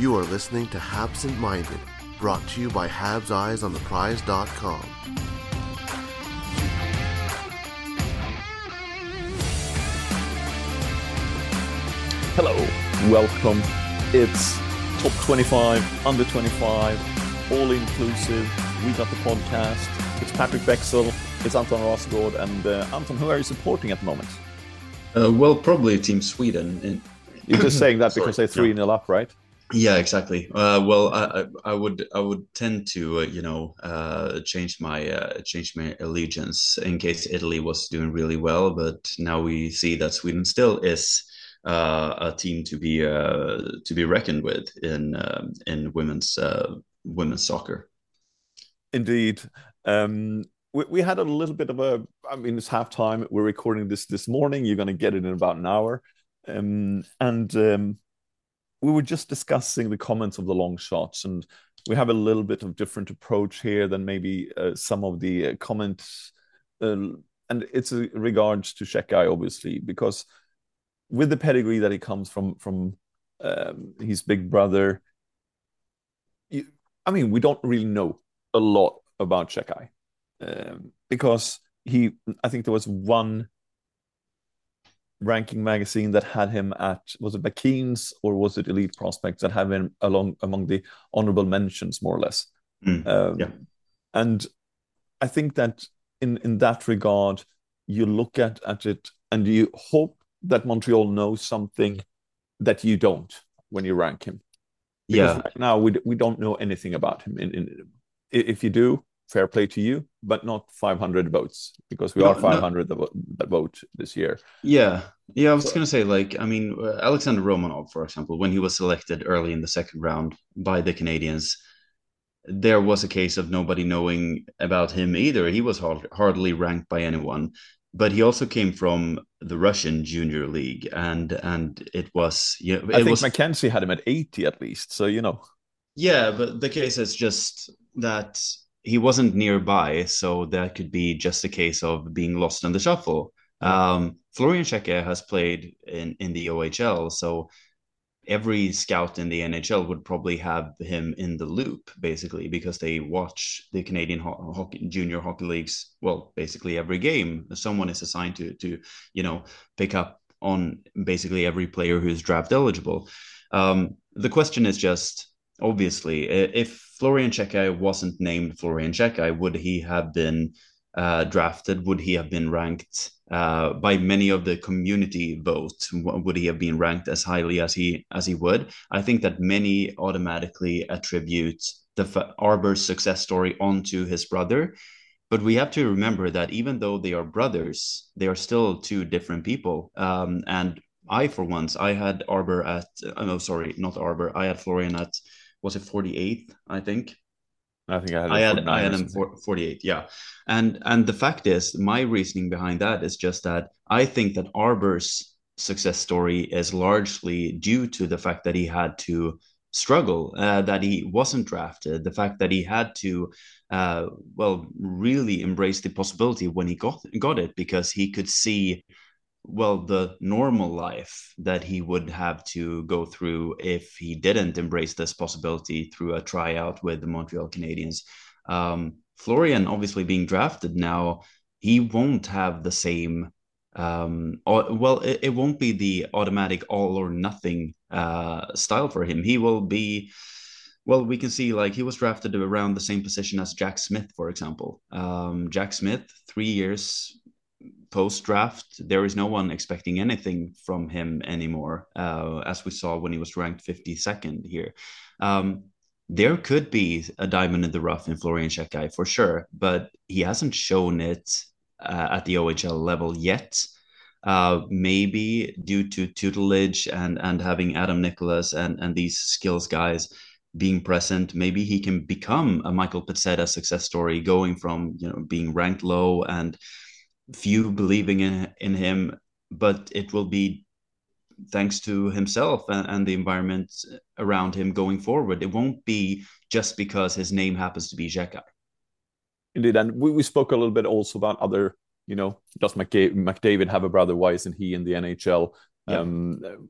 You are listening to Habsent Minded, brought to you by Habs Eyes on the Prize.com. Hello, welcome. It's top 25, under 25, all inclusive. We got the podcast. It's Patrick Bexel, it's Anton Rosgård, and uh, Anton, who are you supporting at the moment? Uh, well, probably Team Sweden. In... You're just saying that because they're 3 0 up, right? Yeah, exactly. Uh, well, I, I, would I would tend to uh, you know uh, change my uh, change my allegiance in case Italy was doing really well, but now we see that Sweden still is uh, a team to be uh, to be reckoned with in um, in women's women's soccer. Indeed. Um, we, we had a little bit of a. I mean, it's halftime. We're recording this this morning. You're going to get it in about an hour, um, and. Um, we were just discussing the comments of the long shots, and we have a little bit of different approach here than maybe uh, some of the uh, comments, uh, and it's a regards to Xhekaj, obviously, because with the pedigree that he comes from from um, his big brother, you, I mean, we don't really know a lot about Xhekaj um, because he, I think there was one ranking magazine that had him at was it McKeen's or was it Elite Prospects that had him along among the honorable mentions more or less. Mm, um, yeah. And I think that in in that regard, you look at at it and you hope that Montreal knows something that you don't when you rank him. Because yeah. Right now we we don't know anything about him. In, in if you do, fair play to you, but not 500 votes because we no, are 500 no. that vote this year. Yeah, yeah. I was so, gonna say, like, I mean, uh, Alexander Romanov, for example, when he was selected early in the second round by the Canadiens, there was a case of nobody knowing about him either. He was hard, hardly ranked by anyone, but he also came from the Russian Junior League, and and it was yeah. You know, I think was, Mackenzie had him at 80 at least, so you know. Yeah, but the case is just that he wasn't nearby, so that could be just a case of being lost in the shuffle. Um, Florian Xhekaj has played in, in the OHL, so every scout in the NHL would probably have him in the loop, basically, because they watch the Canadian ho- hockey, junior hockey leagues. Well, basically every game, someone is assigned to to you know pick up on basically every player who's draft eligible. Um, the question is just obviously if Florian Xhekaj wasn't named Florian Xhekaj, would he have been uh, drafted? Would he have been ranked uh, by many of the community votes? Would he have been ranked as highly as he as he would? I think that many automatically attribute the Arber's success story onto his brother. But we have to remember that even though they are brothers, they are still two different people. Um, and I, for once, I had Arber at, oh, sorry, not Arber. I had Florian at was it 48th i think? I think i had i had i had him 48 yeah. And and the fact is my reasoning behind that is just that i think that arber's success story is largely due to the fact that he had to struggle uh, that he wasn't drafted the fact that he had to uh, well really embrace the possibility when he got got it because he could see well the normal life that he would have to go through if he didn't embrace this possibility through a tryout with the Montreal Canadiens. Um, Florian, obviously being drafted now, he won't have the same. Um, well, it, it won't be the automatic all or nothing uh, style for him. He will be. Well, we can see like he was drafted around the same position as Jack Smith, for example. Um, Jack Smith, three years post draft, there is no one expecting anything from him anymore, uh, as we saw when he was ranked 52nd here. Um, there could be a diamond in the rough in Florian Xhekaj for sure, but he hasn't shown it uh, at the OHL level yet. Uh, maybe due to tutelage and and having Adam Nicholas and and these skills guys being present, maybe he can become a Michael Pezzetta success story, going from you know being ranked low and few believing in in him, but it will be thanks to himself and, and, the environment around him going forward. It won't be just because his name happens to be Xhekaj. Indeed, and we, we spoke a little bit also about other, you know, does McDavid, McDavid have a brother? Why isn't he in the NHL? Yeah. Um,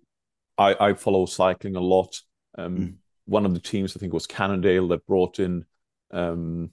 I, I follow cycling a lot. Um, mm. one of the teams, I think was Cannondale, that brought in um,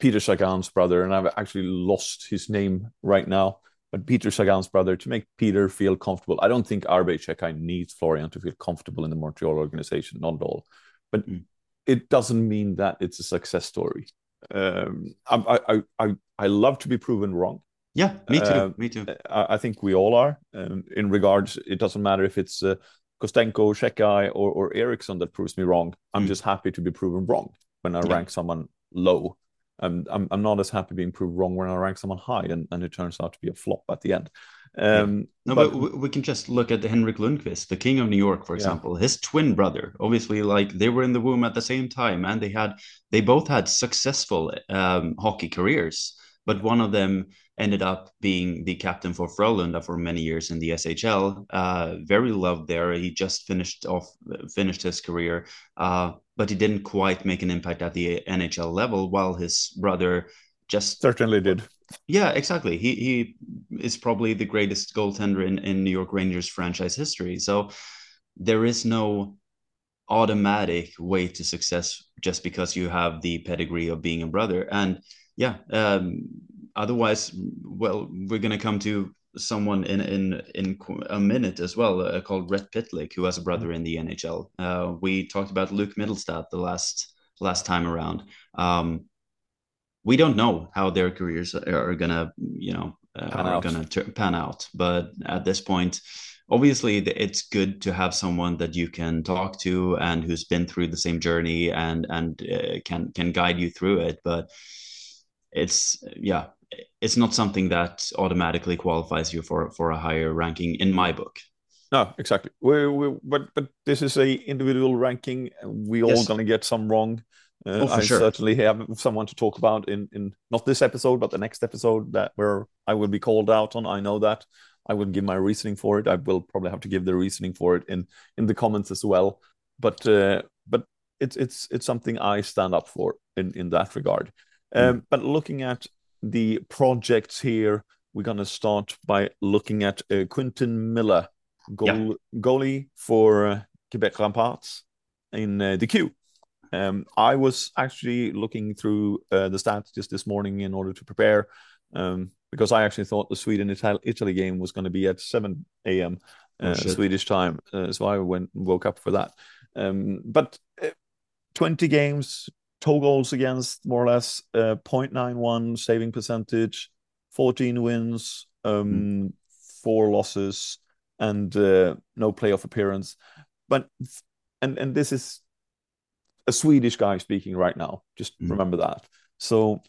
Peter Sagan's brother, and I've actually lost his name right now. But Peter Sagan's brother to make Peter feel comfortable. I don't think Arber Xhekaj needs Florian to feel comfortable in the Montreal organization, not at all. But mm. it doesn't mean that it's a success story. Um, I, I, I, I love to be proven wrong. Yeah, me too. Uh, me too. I, I, think we all are. Um, in regards, it doesn't matter if it's uh, Kostenko, Czechai, or, or Ericsson that proves me wrong. I'm mm. just happy to be proven wrong when I yeah. rank someone low. I'm, I'm, I'm not as happy being proved wrong when I rank someone high and, and it turns out to be a flop at the end. Um, yeah. No, but, but, we can just look at Henrik Lundqvist, the king of New York, for example. Yeah. His twin brother, obviously, like they were in the womb at the same time, and they had they both had successful um, hockey careers. But one of them ended up being the captain for Frölunda for many years in the SHL. Uh, very loved there. He just finished off finished his career, uh, but he didn't quite make an impact at the NHL level. While his brother just certainly did. Yeah, exactly. He he is probably the greatest goaltender in in New York Rangers franchise history. So there is no automatic way to success just because you have the pedigree of being a brother and yeah um, otherwise, well, we're going to come to someone in in in a minute as well uh, called Rhett Pitlick, who has a brother in the NHL. Uh, we talked about Luke Mittelstadt the last last time around. Um, we don't know how their careers are gonna, you know, uh, are out. gonna pan out. But at this point, obviously, it's good to have someone that you can talk to and who's been through the same journey and and uh, can can guide you through it. But it's yeah, it's not something that automatically qualifies you for for a higher ranking in my book. No, exactly. We, we but but this is a individual ranking. We all gonna get some wrong. Uh, oh, I sure. certainly have someone to talk about in in not this episode, but the next episode that where I will be called out on. I know that. I will give my reasoning for it. I will probably have to give the reasoning for it in in the comments as well. But uh, but it's it's it's something I stand up for in in that regard. Um, mm. But looking at the projects here, we're going to start by looking at uh, Quentin Miller, goal, yeah. goalie for uh, Quebec Remparts in uh, the Q. Um, I was actually looking through uh, the stats just this morning in order to prepare um, because I actually thought the Sweden Italy game was going to be at 7 a.m. Uh, oh, Swedish time. Uh, so I went woke up for that. Um, but uh, 20 games, toe goals against more or less uh, 0.91 saving percentage 14 wins um, mm. four losses and uh, no playoff appearance but and and this is a swedish guy speaking right now just mm. remember that so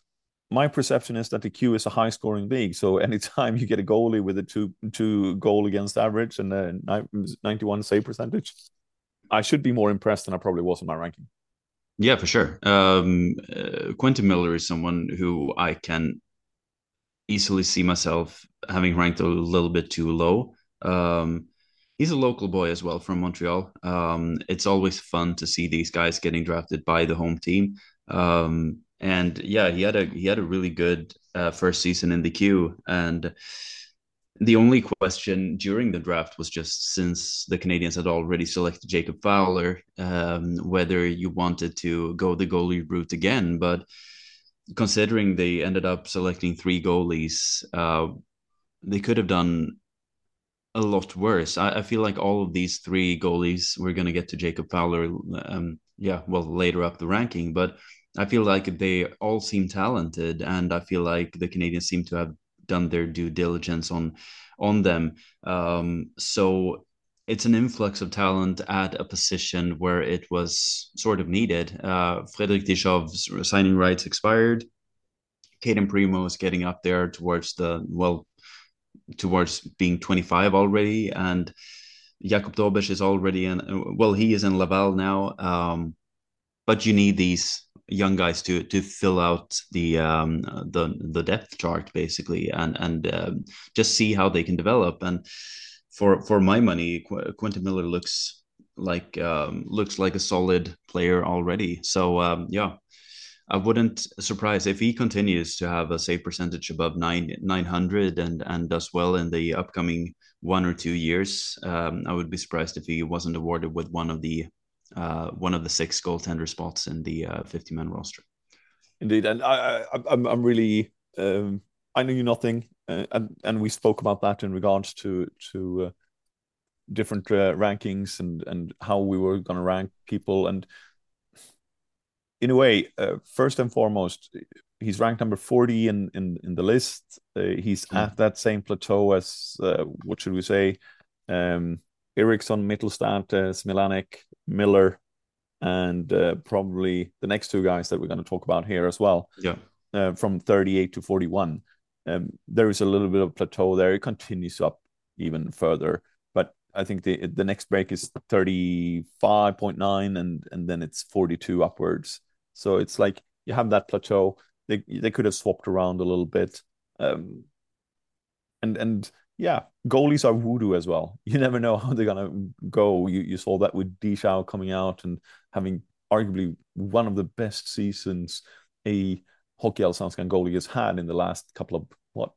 my perception is that the Q is a high scoring league. So anytime you get a goalie with a two two goal against average and a 91 save percentage, I should be more impressed than I probably was in my ranking. Yeah, for sure. Um, uh, Quentin Miller is someone who I can easily see myself having ranked a little bit too low. Um, he's a local boy as well from Montreal. Um, it's always fun to see these guys getting drafted by the home team. Um, and yeah, he had a he had a really good uh, first season in the Q, and the only question during the draft was just since the Canadiens had already selected Jacob Fowler, um, whether you wanted to go the goalie route again. But considering they ended up selecting three goalies, uh, they could have done a lot worse. I, I, feel like all of these three goalies, we're going to get to Jacob Fowler, um, yeah, well, later up the ranking, but I feel like they all seem talented, and I feel like the Canadiens seem to have done their due diligence on on them. Um, so it's an influx of talent at a position where it was sort of needed. Uh, Frederick Dichow's signing rights expired. Cayden Primeau is getting up there towards the well, towards being 25 already, and Jakub Dobeš is already in. Well, he is in Laval now, um, but you need these young guys to to fill out the um, the the depth chart basically and and um, just see how they can develop and for for my money Qu- Quentin Miller looks like um, looks like a solid player already so um, yeah I wouldn't surprise if he continues to have a save percentage above nine nine hundred and and does well in the upcoming one or two years. Um, I would be surprised if he wasn't awarded with one of the uh, one of the six goaltender spots in the uh, 50 man roster. Indeed, and I, I I'm I'm really um, I knew nothing, uh, and and we spoke about that in regards to to uh, different uh, rankings and and how we were going to rank people, and in a way, uh, first and foremost, he's ranked number 40 in in, in the list. Uh, he's mm. at that same plateau as uh, what should we say? Um, Eriksson, Mittelstadt, uh, Smilanic, Miller, and uh, probably the next two guys that we're going to talk about here as well. Yeah. Uh, from 38 to 41. Um, there is a little bit of plateau there. It continues up even further. But I think the the next break is 35.9 and and then it's 42 upwards. So it's like you have that plateau. They they could have swapped around a little bit. Um, and and yeah, goalies are voodoo as well. You never know how they're gonna go. You you saw that with Dichow coming out and having arguably one of the best seasons a Hockey Allsvenskan goalie has had in the last couple of what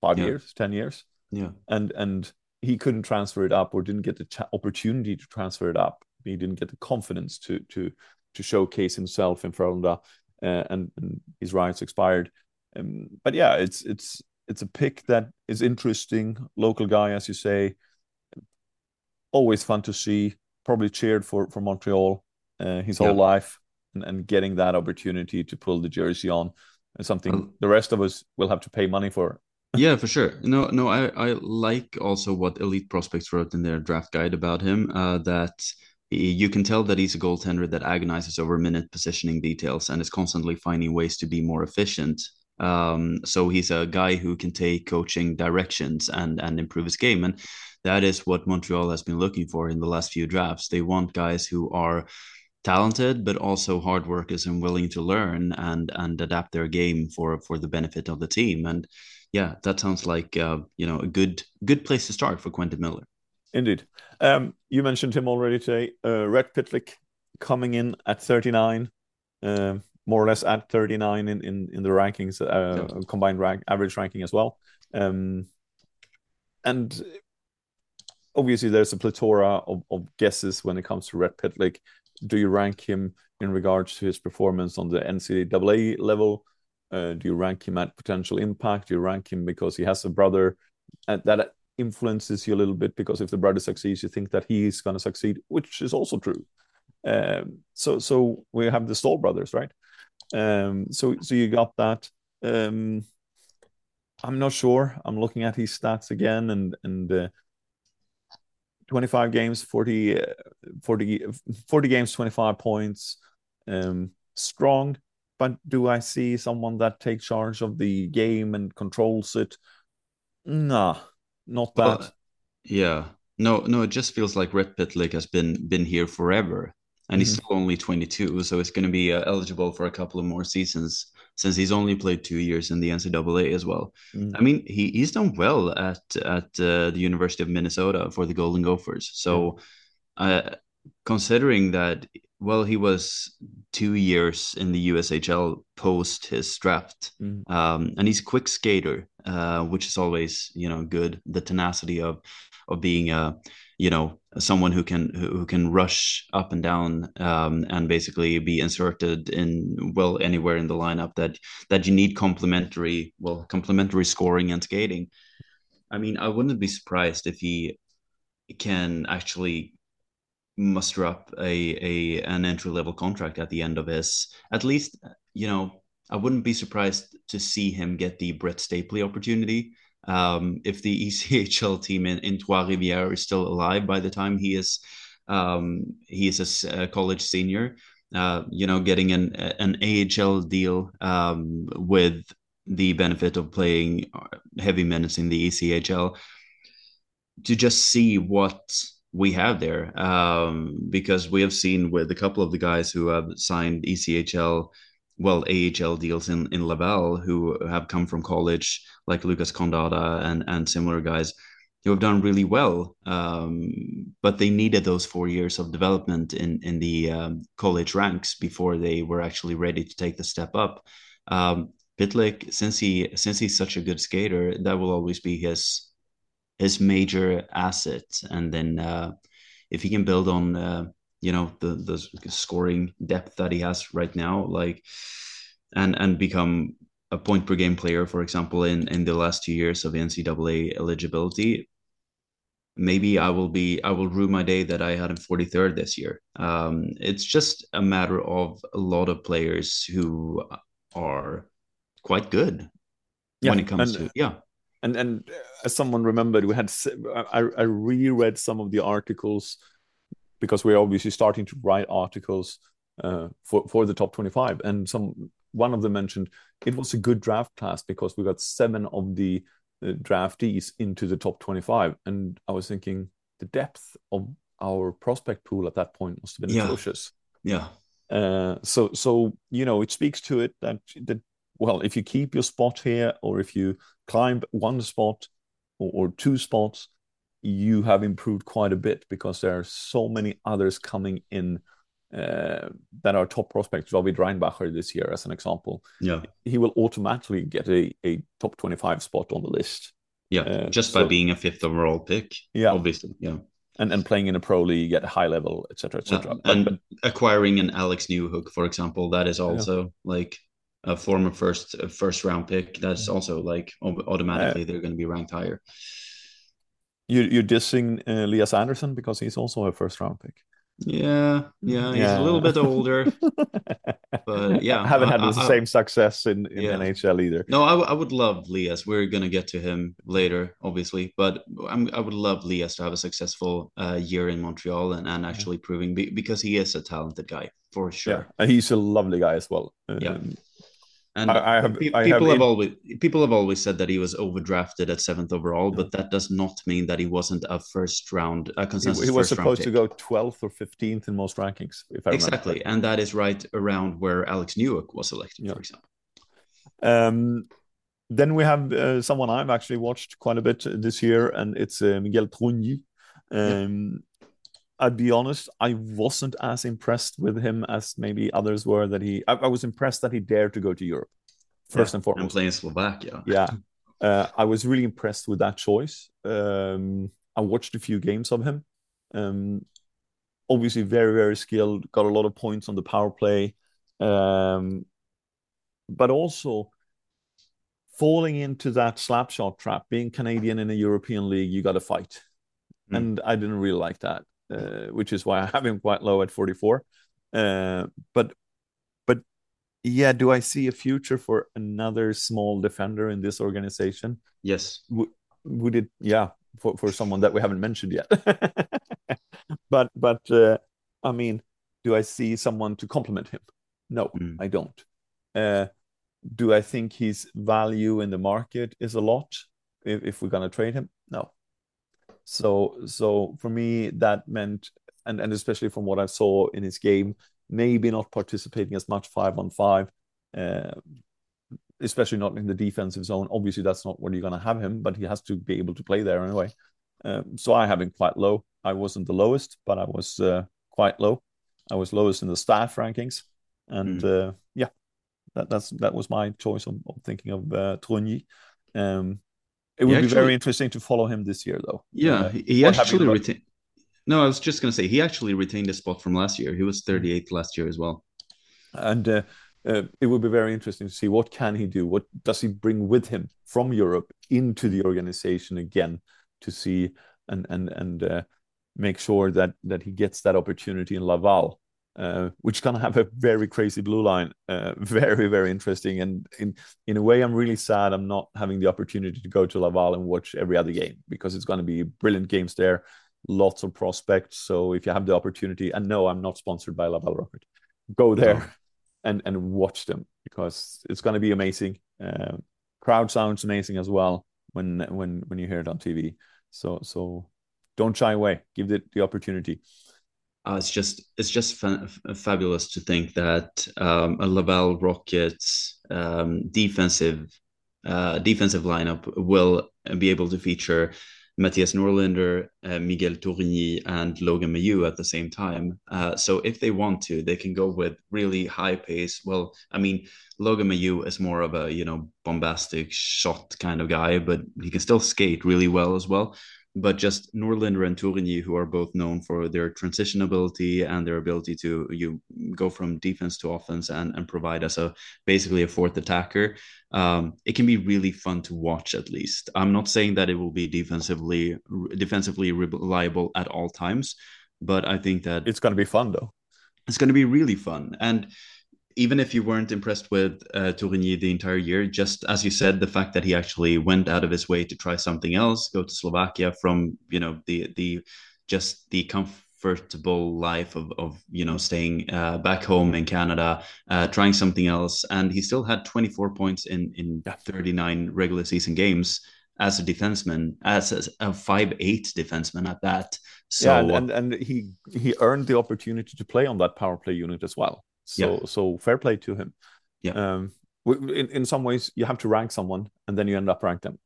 five yeah. years, ten years. Yeah, and and he couldn't transfer it up or didn't get the ch- opportunity to transfer it up. He didn't get the confidence to to to showcase himself in Frölunda, uh, and, and, his rights expired. Um, but yeah, it's it's it's a pick that is interesting. Local guy, as you say, always fun to see. Probably cheered for for Montreal uh, his whole life, and, and getting that opportunity to pull the jersey on is something um, the rest of us will have to pay money for. yeah, for sure. No, no, I I like also what Elite Prospects wrote in their draft guide about him. Uh, that you can tell that he's a goaltender that agonizes over minute positioning details and is constantly finding ways to be more efficient. Um, so he's a guy who can take coaching directions and and improve his game, and that is what Montreal has been looking for in the last few drafts. They want guys who are talented but also hard workers and willing to learn and and adapt their game for for the benefit of the team. And yeah, that sounds like uh, you know a good good place to start for Quentin Miller. Indeed. Um, you mentioned him already today. Uh, Rhett Pitlick coming in at 39, uh, more or less at 39 in, in, in the rankings, uh, combined rank, average ranking as well. Um, and obviously, there's a plethora of, of guesses when it comes to Rhett Pitlick. Do you rank him in regards to his performance on the NCAA level? Uh, do you rank him at potential impact? Do you rank him because he has a brother And that influences you a little bit because if the brother succeeds, you think that he's going to succeed, which is also true. Um, so so we have the Staal brothers, right? Um, so so you got that. Um, I'm not sure. I'm looking at his stats again, and and uh, 25 games, 40, uh, 40, 40 games, 25 points. Um, strong, but do I see someone that takes charge of the game and controls it? Nah, not that. Well, yeah. No, no, it just feels like Rhett Pitlick has been been here forever, and he's mm-hmm. still only 22, so he's going to be uh, eligible for a couple of more seasons since he's only played two years in the NCAA as well. Mm. I mean, he, he's done well at at uh, the University of Minnesota for the Golden Gophers. So, uh, considering that, well, he was two years in the USHL post his draft, mm. um, and he's a quick skater, uh, which is always you know good. The tenacity of of being a you know someone who can who can rush up and down um, and basically be inserted in well anywhere in the lineup that that you need complementary well complementary scoring and skating. I mean, I wouldn't be surprised if he can actually muster up a, a an entry level contract at the end of his at least you know I wouldn't be surprised to see him get the Brett Stapley opportunity um, if the ECHL team in, in Trois Rivières is still alive by the time he is um, he is a, a college senior, uh, you know, getting an an AHL deal um, with the benefit of playing heavy minutes in the ECHL to just see what we have there um, because we have seen with a couple of the guys who have signed ECHL well AHL deals in in Laval who have come from college, like Lucas Condotta and and similar guys who have done really well. Um, but they needed those four years of development in in the um, college ranks before they were actually ready to take the step up. Um, Pitlick, since he since he's such a good skater, that will always be his his major asset. And then uh, if he can build on uh, you know the the scoring depth that he has right now, like and and become a point per game player, for example, in in the last two years of NCAA eligibility, maybe I will be I will rue my day that I had him 43rd this year. Um, it's just a matter of a lot of players who are quite good yeah, when it comes and, to yeah. And and as someone remembered, we had I, I reread some of the articles because we're obviously starting to write articles uh, for for the top 25, and some one of them mentioned it was a good draft class because we got seven of the uh, draftees into the top 25 and i was thinking the depth of our prospect pool at that point must have been yeah. atrocious. Yeah. Uh, so so you know it speaks to it that that well if you keep your spot here or if you climb one spot or, or two spots you have improved quite a bit because there are so many others coming in uh, that are top prospects, David Reinbacher this year, as an example. Yeah, he will automatically get a, a top twenty-five spot on the list. Yeah, uh, just so, by being a fifth overall pick. Yeah, obviously. Yeah, and and playing in a pro league at a high level, etc., etc. Yeah. And but, acquiring an Alex Newhook, for example, that is also yeah. like a former first first round pick. That's also like automatically uh, they're going to be ranked higher. You you're dissing uh, Lias Andersson because he's also a first round pick. Yeah, yeah, he's yeah. a little bit older, but yeah, I haven't had I, the I, same success in, in yeah. NHL either. No, I, I would love Lias. We're gonna get to him later, obviously, but I'm, I would love Lias to have a successful uh, year in Montreal and, and actually yeah. proving because he is a talented guy for sure. Yeah, and he's a lovely guy as well. Yeah, um, and I, I have, people have have always people have always said that he was overdrafted at seventh overall, but that does not mean that he wasn't a first round a consensus. He, he was supposed to go twelfth or fifteenth in most rankings, if I exactly, and that is right around where Alex Newhook was selected, yeah. for example. Um, then we have uh, someone I've actually watched quite a bit this year, and it's uh, Miguël Tourigny. Um, I'd be honest, I wasn't as impressed with him as maybe others were. That he, I, I was impressed that he dared to go to Europe first yeah, and foremost. And playing Slovakia. Yeah, uh, I was really impressed with that choice. Um, I watched a few games of him. Um, obviously, very very skilled. Got a lot of points on the power play, um, but also falling into that slap shot trap. Being Canadian in a European league, you got to fight, mm. and I didn't really like that. Uh, which is why I have him quite low at 44. Uh, but but yeah, do I see a future for another small defender in this organization? Yes. W- would it? Yeah, for for someone that we haven't mentioned yet. but but uh, I mean, do I see someone to complement him? No, mm. I don't. Uh, do I think his value in the market is a lot if, if we're going to trade him? No, so so for me that meant and and especially from what I saw in his game, maybe not participating as much five on five, uh, especially not in the defensive zone. Obviously, that's not where you're going to have him, but he has to be able to play there anyway. Um, so I have him quite low. I wasn't the lowest, but I was uh, quite low. I was lowest in the staff rankings, and mm. uh, yeah, that that's that was my choice of, of thinking of uh. Um, it would actually, be very interesting to follow him this year, though. Yeah, uh, he actually retained. No, I was just going to say he actually retained a spot from last year. He was 38th last year as well. And uh, uh, it would be very interesting to see what can he do. What does he bring with him from Europe into the organization again to see and and and uh, make sure that that he gets that opportunity in Laval uh, which gonna have a very crazy blue line. Uh, very, very interesting. And in in a way, I'm really sad I'm not having the opportunity to go to Laval and watch every other game because it's gonna be brilliant games there, lots of prospects. So if you have the opportunity, and no, I'm not sponsored by Laval Rocket, go there no. and and watch them because it's gonna be amazing. Uh, crowd sounds amazing as well when when when you hear it on TV. So so don't shy away, give it the opportunity uh, it's just it's just fa- fabulous to think that um, a Laval Rockets um, defensive uh, defensive lineup will be able to feature Mattias Norlinder, uh, Miguël Tourigny, and Logan Mailloux at the same time. Uh, so if they want to, they can go with really high pace. Well, I mean, Logan Mailloux is more of a you know bombastic shot kind of guy, but he can still skate really well as well but just Norlinder and Tourigny, who are both known for their transition ability and their ability to you go from defense to offense and, and provide as a basically a fourth attacker. Um, it can be really fun to watch. At least I'm not saying that it will be defensively defensively reliable at all times, but I think that it's going to be fun though. It's going to be really fun and even if you weren't impressed with uh, Tourigny the entire year, just as you said, the fact that he actually went out of his way to try something else, go to Slovakia from you know the the just the comfortable life of of you know staying uh, back home in Canada, uh, trying something else, and he still had 24 points in in 39 regular season games as a defenseman, as a five eight defenseman at that. So, yeah, and, and, and he he earned the opportunity to play on that power play unit as well. So yeah. so fair play to him. Yeah. Um, in in some ways, you have to rank someone, and then you end up rank them.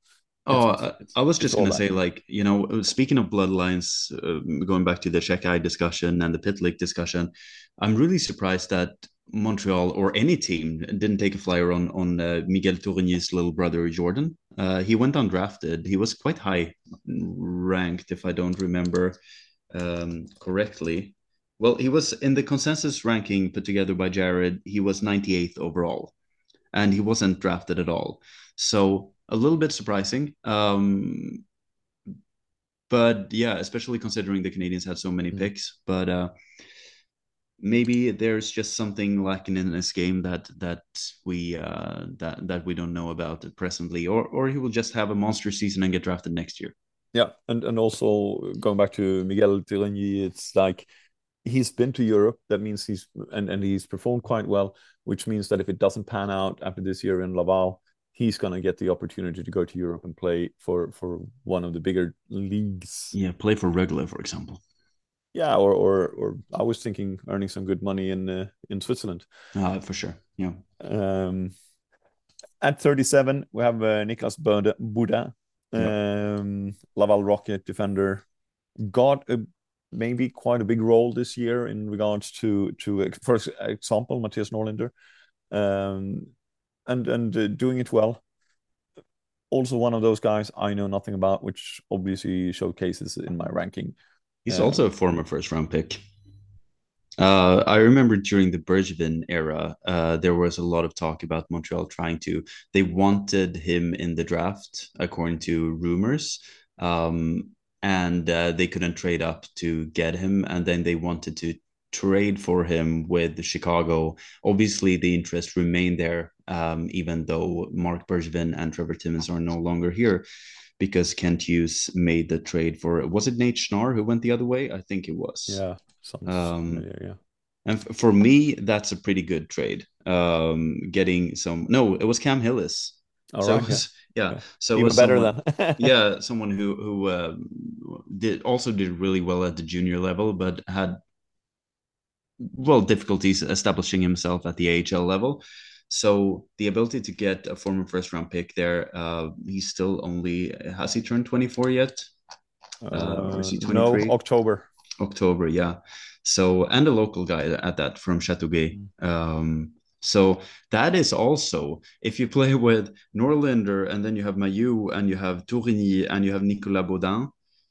Oh, uh, I was just going to say, like, you know, speaking of bloodlines, uh, going back to the Xhekaj discussion and the Pitlick discussion, I'm really surprised that Montreal or any team didn't take a flyer on on uh, Miguël Tourigny's little brother Jordan. Uh, he went undrafted. He was quite high ranked, if I don't remember um, correctly. Well, he was in the consensus ranking put together by Jared. He was 98th overall, and he wasn't drafted at all. So a little bit surprising. Um, but yeah, especially considering the Canadiens had so many mm-hmm. picks. But uh, maybe there's just something lacking in this game that that we uh, that that we don't know about presently, or or he will just have a monster season and get drafted next year. Yeah, and and also going back to Miguël Tourigny, it's like he's been to Europe. That means he's and, and he's performed quite well, which means that if it doesn't pan out after this year in Laval, he's gonna get the opportunity to go to Europe and play for for one of the bigger leagues. Yeah, play for Rögle, for example. Yeah, or or or I was thinking earning some good money in uh, in Switzerland. Uh, for sure. Yeah. Um, at 37, we have uh, Nicolas Beaudin, um, Laval Rocket defender. Got a maybe quite a big role this year in regards to to for example Mattias Norlinder, um, and and uh, doing it well. Also, one of those guys I know nothing about, which obviously showcases in my ranking. He's uh, also a former first round pick. Uh, I remember during the Bergevin era, uh, there was a lot of talk about Montreal trying to. They wanted him in the draft, according to rumors. Um, and uh, they couldn't trade up to get him. And then they wanted to trade for him with Chicago. Obviously, the interest remained there, um, even though Marc Bergevin and Trevor Timmins are no longer here because Kent Hughes made the trade for was it Nate Schnarr who went the other way? I think it was. Yeah. Um, yeah. And f- for me, that's a pretty good trade. Um, getting some no, it was Cam Hillis. All so right, was, yeah. So even better than yeah, someone who who uh, did also did really well at the junior level, but had well difficulties establishing himself at the AHL level. So the ability to get a former first round pick there, uh, he's still only has he turned twenty four yet? Uh, is he no, October. October, yeah. So and a local guy at that from Chateauguay. Mm. Um, so that is also if you play with Norlinder and then you have Mailloux and you have Tourigny and you have Nicolas Beaudin,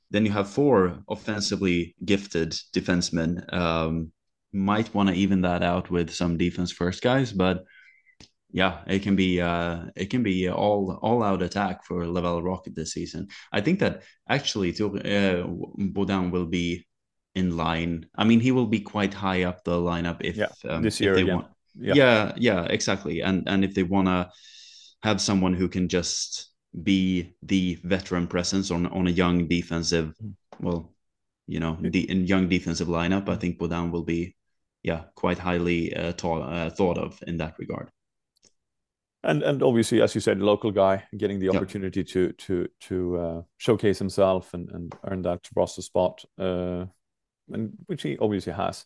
then you have four offensively gifted defensemen. Um, might want to even that out with some defense first guys, but yeah, it can be uh, it can be all all out attack for Laval Rocket this season. I think that actually uh, Beaudin will be in line. I mean, he will be quite high up the lineup if yeah, um, this year if again. Want, yeah. yeah, yeah, exactly. And and if they want to have someone who can just be the veteran presence on on a young defensive, mm. well, you know, the in young defensive lineup, I think Beaudin will be, yeah, quite highly uh, uh, thought of in that regard. And and obviously, as you said, local guy getting the opportunity yep. to to to uh, showcase himself and and earn that roster spot, uh, and which he obviously has.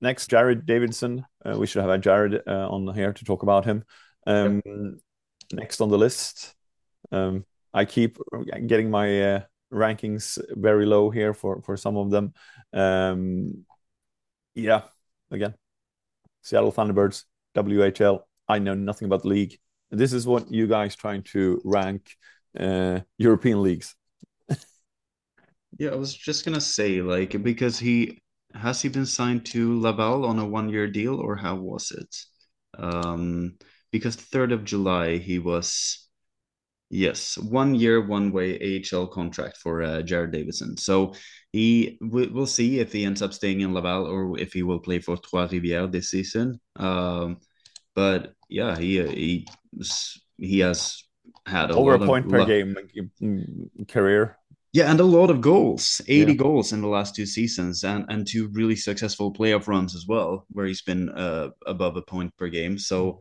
Next, Jared Davidson. Uh, we should have had Jared uh, on here to talk about him. Um, Next on the list, um, I keep getting my uh, rankings very low here for for some of them. Um, yeah, again, Seattle Thunderbirds, WHL. I know nothing about the league. This is what you guys trying to rank uh, European leagues. Yeah, I was just gonna say, like, because he has he been signed to Laval on a one-year deal, or how was it? Um, because third of July he was, yes, one year, one way AHL contract for uh, Jared Davidson. So he we, we'll see if he ends up staying in Laval or if he will play for Trois Rivières this season. Um, but yeah, he he he has had a Over a point of, per game career. Yeah, and a lot of goals, 80 Yeah. goals in the last two seasons, and and two really successful playoff runs as well, where he's been uh, above a point per game. So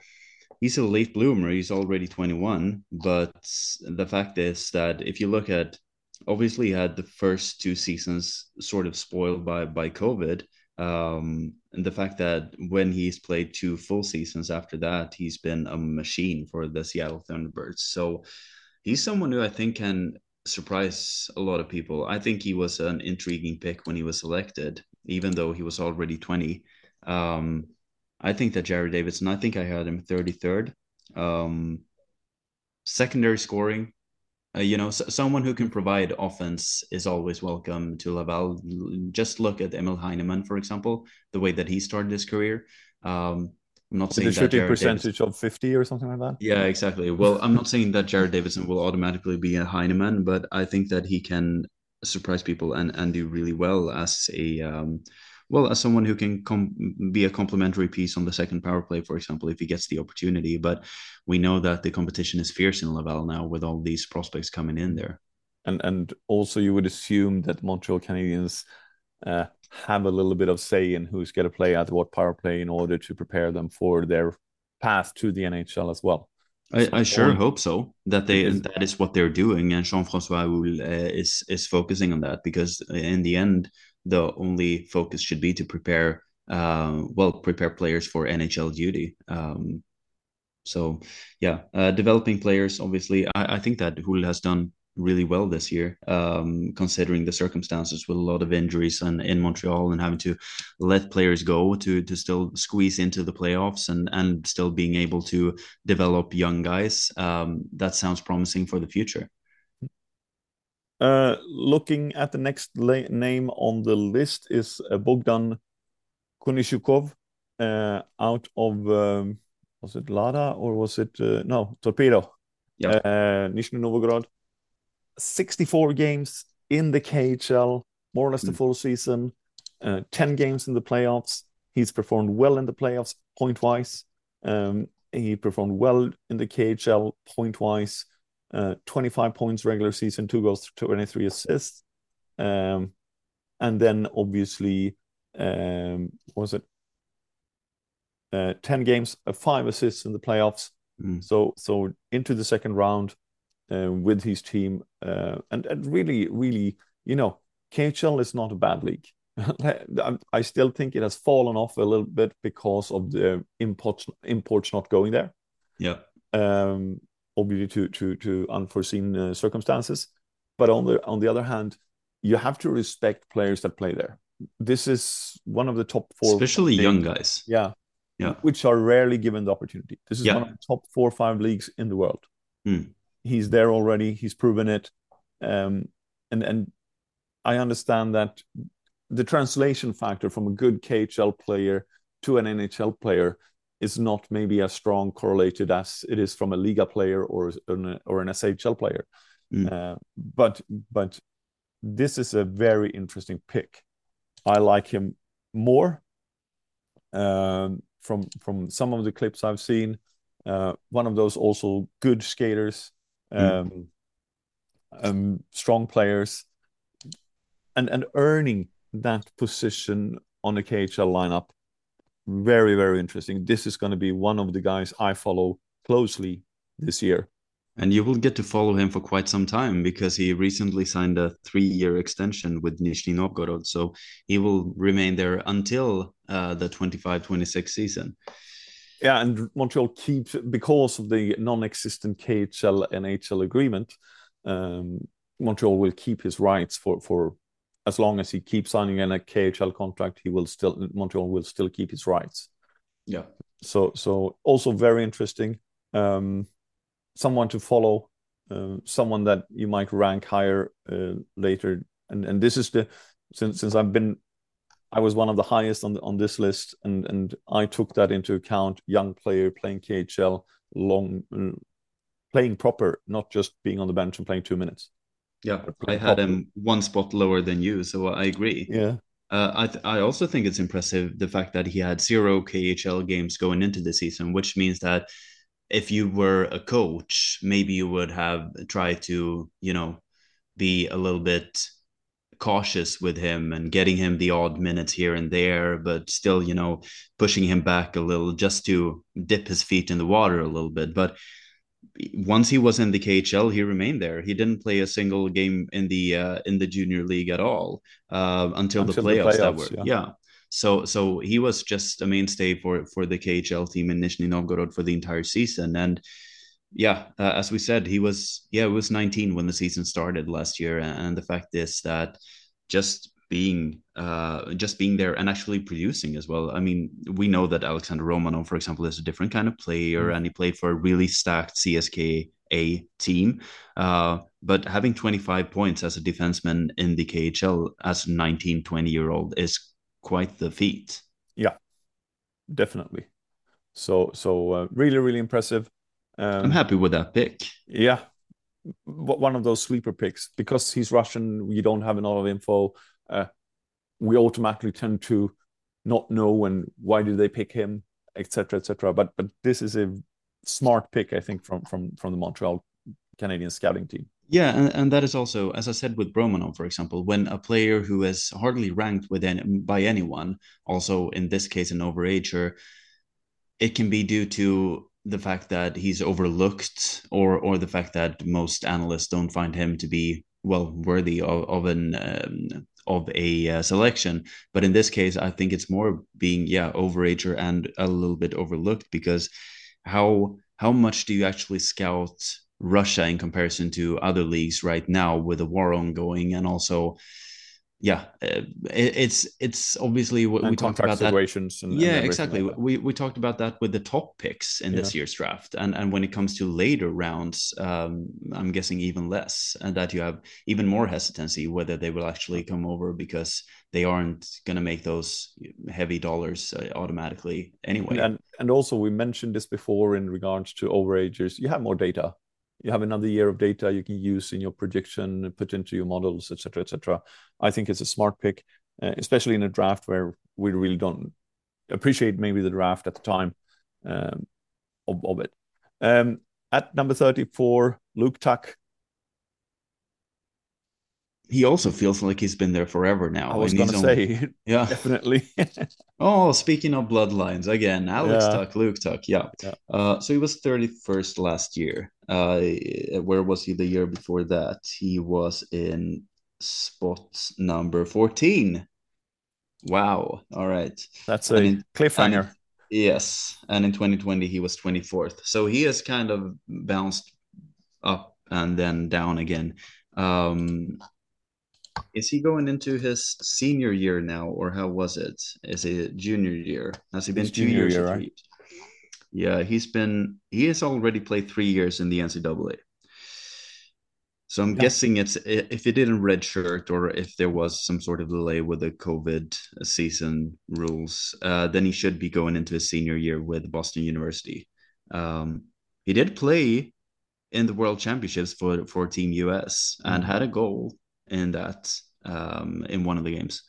he's a late bloomer. He's already 21, but the fact is that if you look at, obviously, he had the first two seasons sort of spoiled by by COVID. Um, and the fact that when he's played two full seasons after that, he's been a machine for the Seattle Thunderbirds. So he's someone who I think can surprise a lot of people. I think he was an intriguing pick when he was selected, even though he was already 20. Um, I think that Jared Davidson, I think I had him 33rd. Um, secondary scoring, uh, you know, s- someone who can provide offense is always welcome to Laval. Just look at Emil Heineman, for example, the way that he started his career. Um, I'm not With saying a that shooting Jared Davidson- percentage of 50 or something like that. yeah, exactly. Well, I'm not saying that Jared Davidson will automatically be a Heineman, but I think that he can surprise people and, and do really well as a um, well as someone who can com- be a complementary piece on the second power play, for example, if he gets the opportunity. But we know that the competition is fierce in Laval now with all these prospects coming in there. And and also you would assume that Montreal Canadiens uh, have a little bit of say in who's going to play at what power play in order to prepare them for their path to the NHL as well. I, I sure Or- hope so that they Because- that is what they're doing, and Jean-François Houle, uh, is is focusing on that because in the end, the only focus should be to prepare, uh, well, prepare players for NHL duty. Um, so, yeah, uh, developing players. Obviously, I, I think that Houle has done really well this year, um, considering the circumstances with a lot of injuries and in Montreal and having to let players go to to still squeeze into the playoffs and and still being able to develop young guys. Um, that sounds promising for the future. Uh, looking at the next name on the list is uh, Bogdan Konyushkov uh, out of um, was it Lada or was it uh, no Torpedo? Yeah. Uh, Nizhny Novgorod. 64 games in the KHL, more or less the Mm. full season. Uh, 10 games in the playoffs. He's performed well in the playoffs point wise. Um, he performed well in the KHL point wise. Uh, 25 points regular season, two goals, 23 assists. Um, and then obviously, um, was it? Uh, 10 games, uh, five assists in the playoffs. Mm. So, so into the second round uh, with his team, uh, and and really, really, you know, KHL is not a bad league. I- still think it has fallen off a little bit because of the imports imports not going there Yeah, um, obviously to to to unforeseen uh, circumstances. But on the on the other hand, you have to respect players that play there. This is one of the top four, especially leagues- young guys. yeah, Yeah. which are rarely given the opportunity. This is Yeah. one of the top four or five leagues in the world. Hmm. He's there already. He's proven it, um, and and I understand that the translation factor from a good KHL player to an NHL player is not maybe as strong correlated as it is from a Liiga player or an, or an SHL player. Mm. Uh, but but this is a very interesting pick. I like him more um, from from some of the clips I've seen. Uh, one of those also good skaters, um, um, strong players, and and earning that position on the KHL lineup very very interesting. This is going to be one of the guys I follow closely this year. And you will get to follow him for quite some time because he recently signed a three-year extension with Nizhny Novgorod. So he will remain there until uh, the 25-26 season. Yeah, and Montreal keeps because of the non-existent KHL NHL agreement. Um, Montreal will keep his rights for for as long as he keeps signing in a KHL contract. He will still Montreal will still keep his rights. Yeah. So so also very interesting. Um, someone to follow, uh, someone that you might rank higher uh, later. And and this is the since since I've been I was one of the highest on the, on this list, and and I took that into account. Young player playing KHL, long uh, playing proper, not just being on the bench and playing two minutes. Yeah, I had him one spot lower than you, so I agree. Yeah. Uh, I th- I also think it's impressive the fact that he had zero KHL games going into the season, which means that if you were a coach, maybe you would have tried to, you know, be a little bit cautious with him and getting him the odd minutes here and there, but still, you know, pushing him back a little just to dip his feet in the water a little bit. But once he was in the KHL, he remained there. He didn't play a single game in the uh, in the junior league at all uh, until, until, the playoffs. The playoffs that were, yeah. yeah. So so he was just a mainstay for for the KHL team in Nizhny Novgorod for the entire season. And yeah, uh, as we said, he was yeah, it was 19 when the season started last year. And the fact is that just being uh, just being there and actually producing as well. I mean, we know that Alexander Romanov, for example, is a different kind of player, mm-hmm. and he played for a really stacked CSK A team. Uh, but having 25 points as a defenseman in the KHL as a 19, 20 year old is quite the feat. Yeah, definitely. So, so uh, really, really impressive. Um, I'm happy with that pick. Yeah, one of those sleeper picks because he's Russian. You don't have a lot of info. Uh, we automatically tend to not know and why did they pick him, etc., etc. But but this is a smart pick, I think, from from from the Montreal Canadian scouting team. Yeah, and, and that is also, as I said with Romanov, for example, when a player who is hardly ranked with any, by anyone, also in this case an overager, it can be due to the fact that he's overlooked or or the fact that most analysts don't find him to be well worthy of, of an um, of a uh, selection. But in this case i think it's more being yeah overager and a little bit overlooked because how how much do you actually scout russia in comparison to other leagues right now with the war ongoing and also yeah, uh, it, it's it's obviously what and we talked about situations that. And, yeah, and exactly. Like we we talked about that with the top picks in yeah. this year's draft, and and when it comes to later rounds, um, I'm guessing even less, and that you have even more hesitancy whether they will actually come over because they aren't going to make those heavy dollars uh, automatically anyway. And and also we mentioned this before in regards to overagers. You have more data you have another year of data you can use in your prediction, put into your models, etc., etc. I think it's a smart pick, uh, especially in a draft where we really don't appreciate maybe the draft at the time um, of, of, it. Um, at number 34, Luke Tuch he also feels like he's been there forever now. I was going to say, yeah, definitely. oh, speaking of bloodlines again, Alex yeah. Tuch, Luke Tuch, yeah. yeah. Uh, so he was 31st last year. Uh, where was he the year before that? He was in spot number 14. Wow. All right. That's a in, cliffhanger. And, yes. And in 2020, he was 24th. So he has kind of bounced up and then down again. Um, is he going into his senior year now, or how was it? Is it junior year? Has he been two years? Year, right? Yeah, he's been. He has already played three years in the NCAA. So I'm yeah. guessing it's if he didn't redshirt or if there was some sort of delay with the COVID season rules, uh, then he should be going into his senior year with Boston University. Um, he did play in the World Championships for for Team US and mm-hmm. had a goal in that um, in one of the games.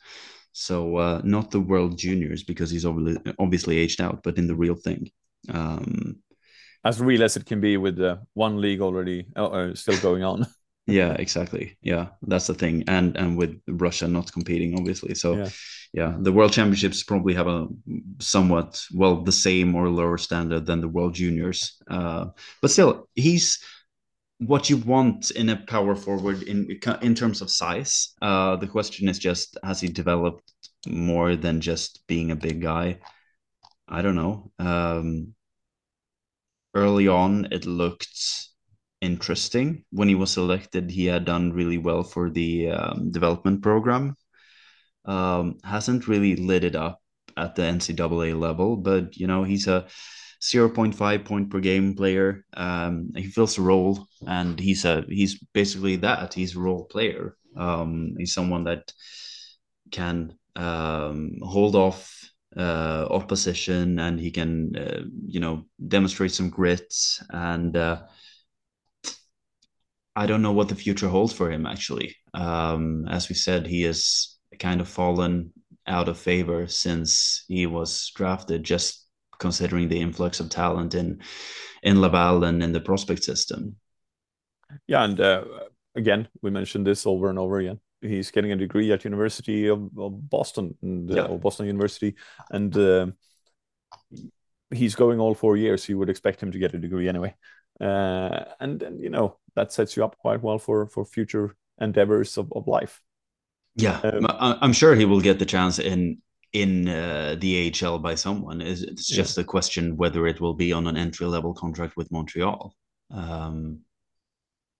So uh, not the World Juniors because he's obviously obviously aged out, but in the real thing. Um, as real as it can be with uh, one league already uh, uh still going on. yeah, exactly. Yeah, that's the thing, and and with Russia not competing, obviously. So, Yeah. yeah, the World Championships probably have a somewhat well the same or lower standard than the World Juniors. Uh, but still, he's what you want in a power forward in in terms of size. Uh, the question is just has he developed more than just being a big guy? I don't know. Um, early on, it looked interesting. When he was selected, he had done really well for the um, development program. Um, hasn't really lit it up at the NCAA level, but you know he's a 0.5 point per game player. Um, he fills a role, and he's a he's basically that. He's a role player. Um, he's someone that can um, hold off uh, opposition, and he can uh, you know demonstrate some grit. And uh, I don't know what the future holds for him. Actually, um, as we said, he has kind of fallen out of favor since he was drafted. Just considering the influx of talent in in Laval and in the prospect system. Yeah, and uh, again, we mentioned this over and over again. He's getting a degree at University of, of Boston and uh, Yeah. or Boston University, and uh, he's going all four years. You would expect him to get a degree anyway, uh, and, and you know that sets you up quite well for for future endeavors of, of life. Yeah, Um, I'm sure he will get the chance in in uh, the AHL by someone. It's it's Yeah. just a question whether it will be on an entry level contract with Montreal. Um,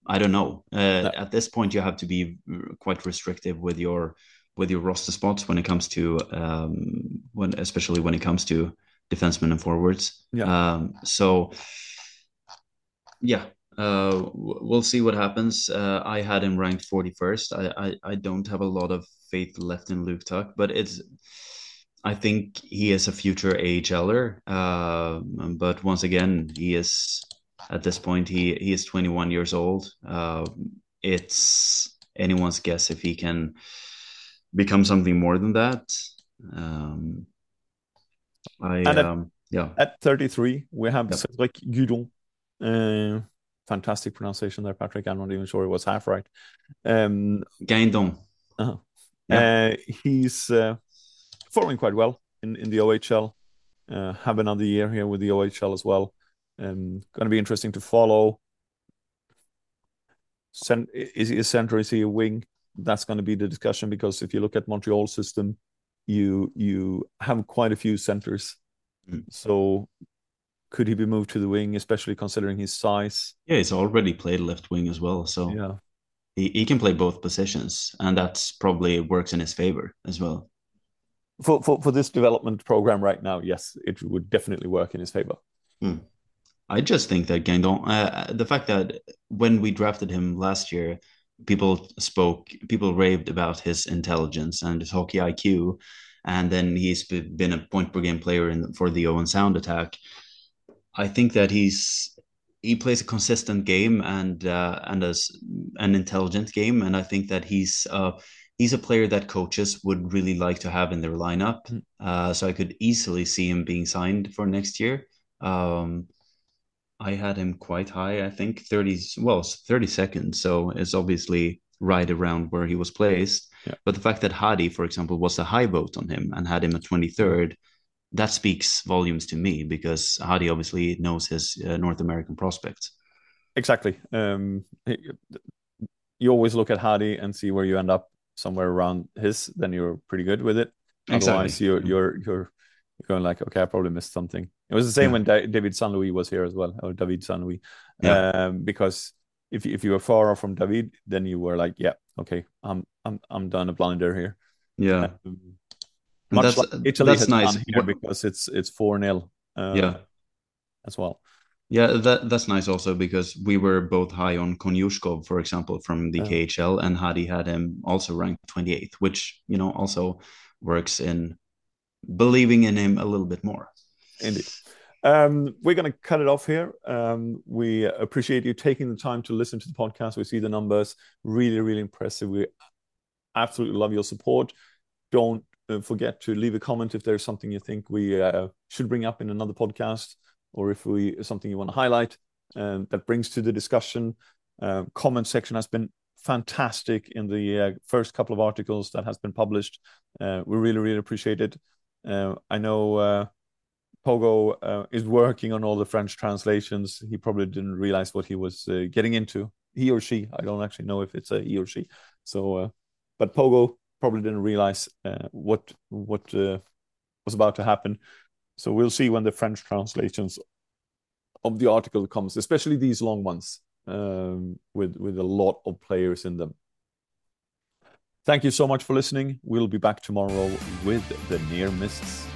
I don't know. Uh, No. At this point, you have to be quite restrictive with your with your roster spots when it comes to um, when especially when it comes to defensemen and forwards. Yeah. Um, so yeah, uh, we'll see what happens. Uh, I had him ranked 41st. I, I, I don't have a lot of faith left in Luke Tuch, but it's. I think he is a future AHLer. Um, but once again, he is at this point he he is 21 years old. Uh, it's anyone's guess if he can become something more than that. Um, I at- um, yeah At 33, we have Yep. Cedrick Gudon. Uh, fantastic pronunciation there, Patrick. I'm not even sure it was half right. Um, Gaindon. Uh-huh. Yeah. Uh, he's uh, performing quite well in, in the OHL. Uh, have another year here with the OHL as well. Um, going to be interesting to follow. Cent- is he a center? Is he a wing? That's going to be the discussion because if you look at Montreal system, you you have quite a few centers. Mm. So could he be moved to the wing, especially considering his size? Yeah, he's already played left wing as well, so Yeah. he, he can play both positions, and that's probably works in his favor as well. For, for for this development program right now, yes, it would definitely work in his favor. I just think that Guindon, uh, the fact that when we drafted him last year, people spoke, people raved about his intelligence and his hockey IQ, and then he's been a point per game player in for the Owen Sound attack. I think that he's he plays a consistent game and uh, and as an intelligent game, and I think that he's uh, he's a player that coaches would really like to have in their lineup. Mm. Uh, so I could easily see him being signed for next year. Um, I had him quite high, I think 30, well, 30 seconds. So it's obviously right around where he was placed. Yeah. But the fact that Hadi, for example, was a high vote on him and had him at 23rd, that speaks volumes to me because Hadi obviously knows his uh, North American prospects. Exactly. Um, you always look at Hadi and see where you end up somewhere around his, then you're pretty good with it. Otherwise, Exactly. you're you're you're you're going like, okay, I probably missed something. It was the same Yeah. when Da- David San Luis was here as well, or David San Louis. Yeah. Um, because if if you were far off from David, then you were like, yeah, okay, I'm I'm I'm done a blunder here. Yeah. Um, much That's- like Italy that's nice. here because it's it's four 0 uh, Yeah. as well. Yeah, that that's nice also because we were both high on Konyushkov, for example, from the Yeah. KHL, and Hadi had him also ranked 28th, which you know also works in believing in him a little bit more. Indeed. Um, we're going to cut it off here. Um, we appreciate you taking the time to listen to the podcast. We see the numbers, really, really impressive. We absolutely love your support. Don't uh, forget to leave a comment if there's something you think we uh, should bring up in another podcast, or if we something you want to highlight um, that brings to the discussion. Um, comment section has been fantastic in the uh, first couple of articles that has been published. Uh, we really, really appreciate it. Uh, I know uh, Pogo uh, is working on all the French translations. He probably didn't realize what he was getting into. He or she, I don't actually know if it's a he or she. So, but Pogo probably didn't realize what what was about to happen. So we'll see when the French translations of the article comes, especially these long ones um, with with a lot of players in them. Thank you so much for listening. We'll be back tomorrow with the near mists.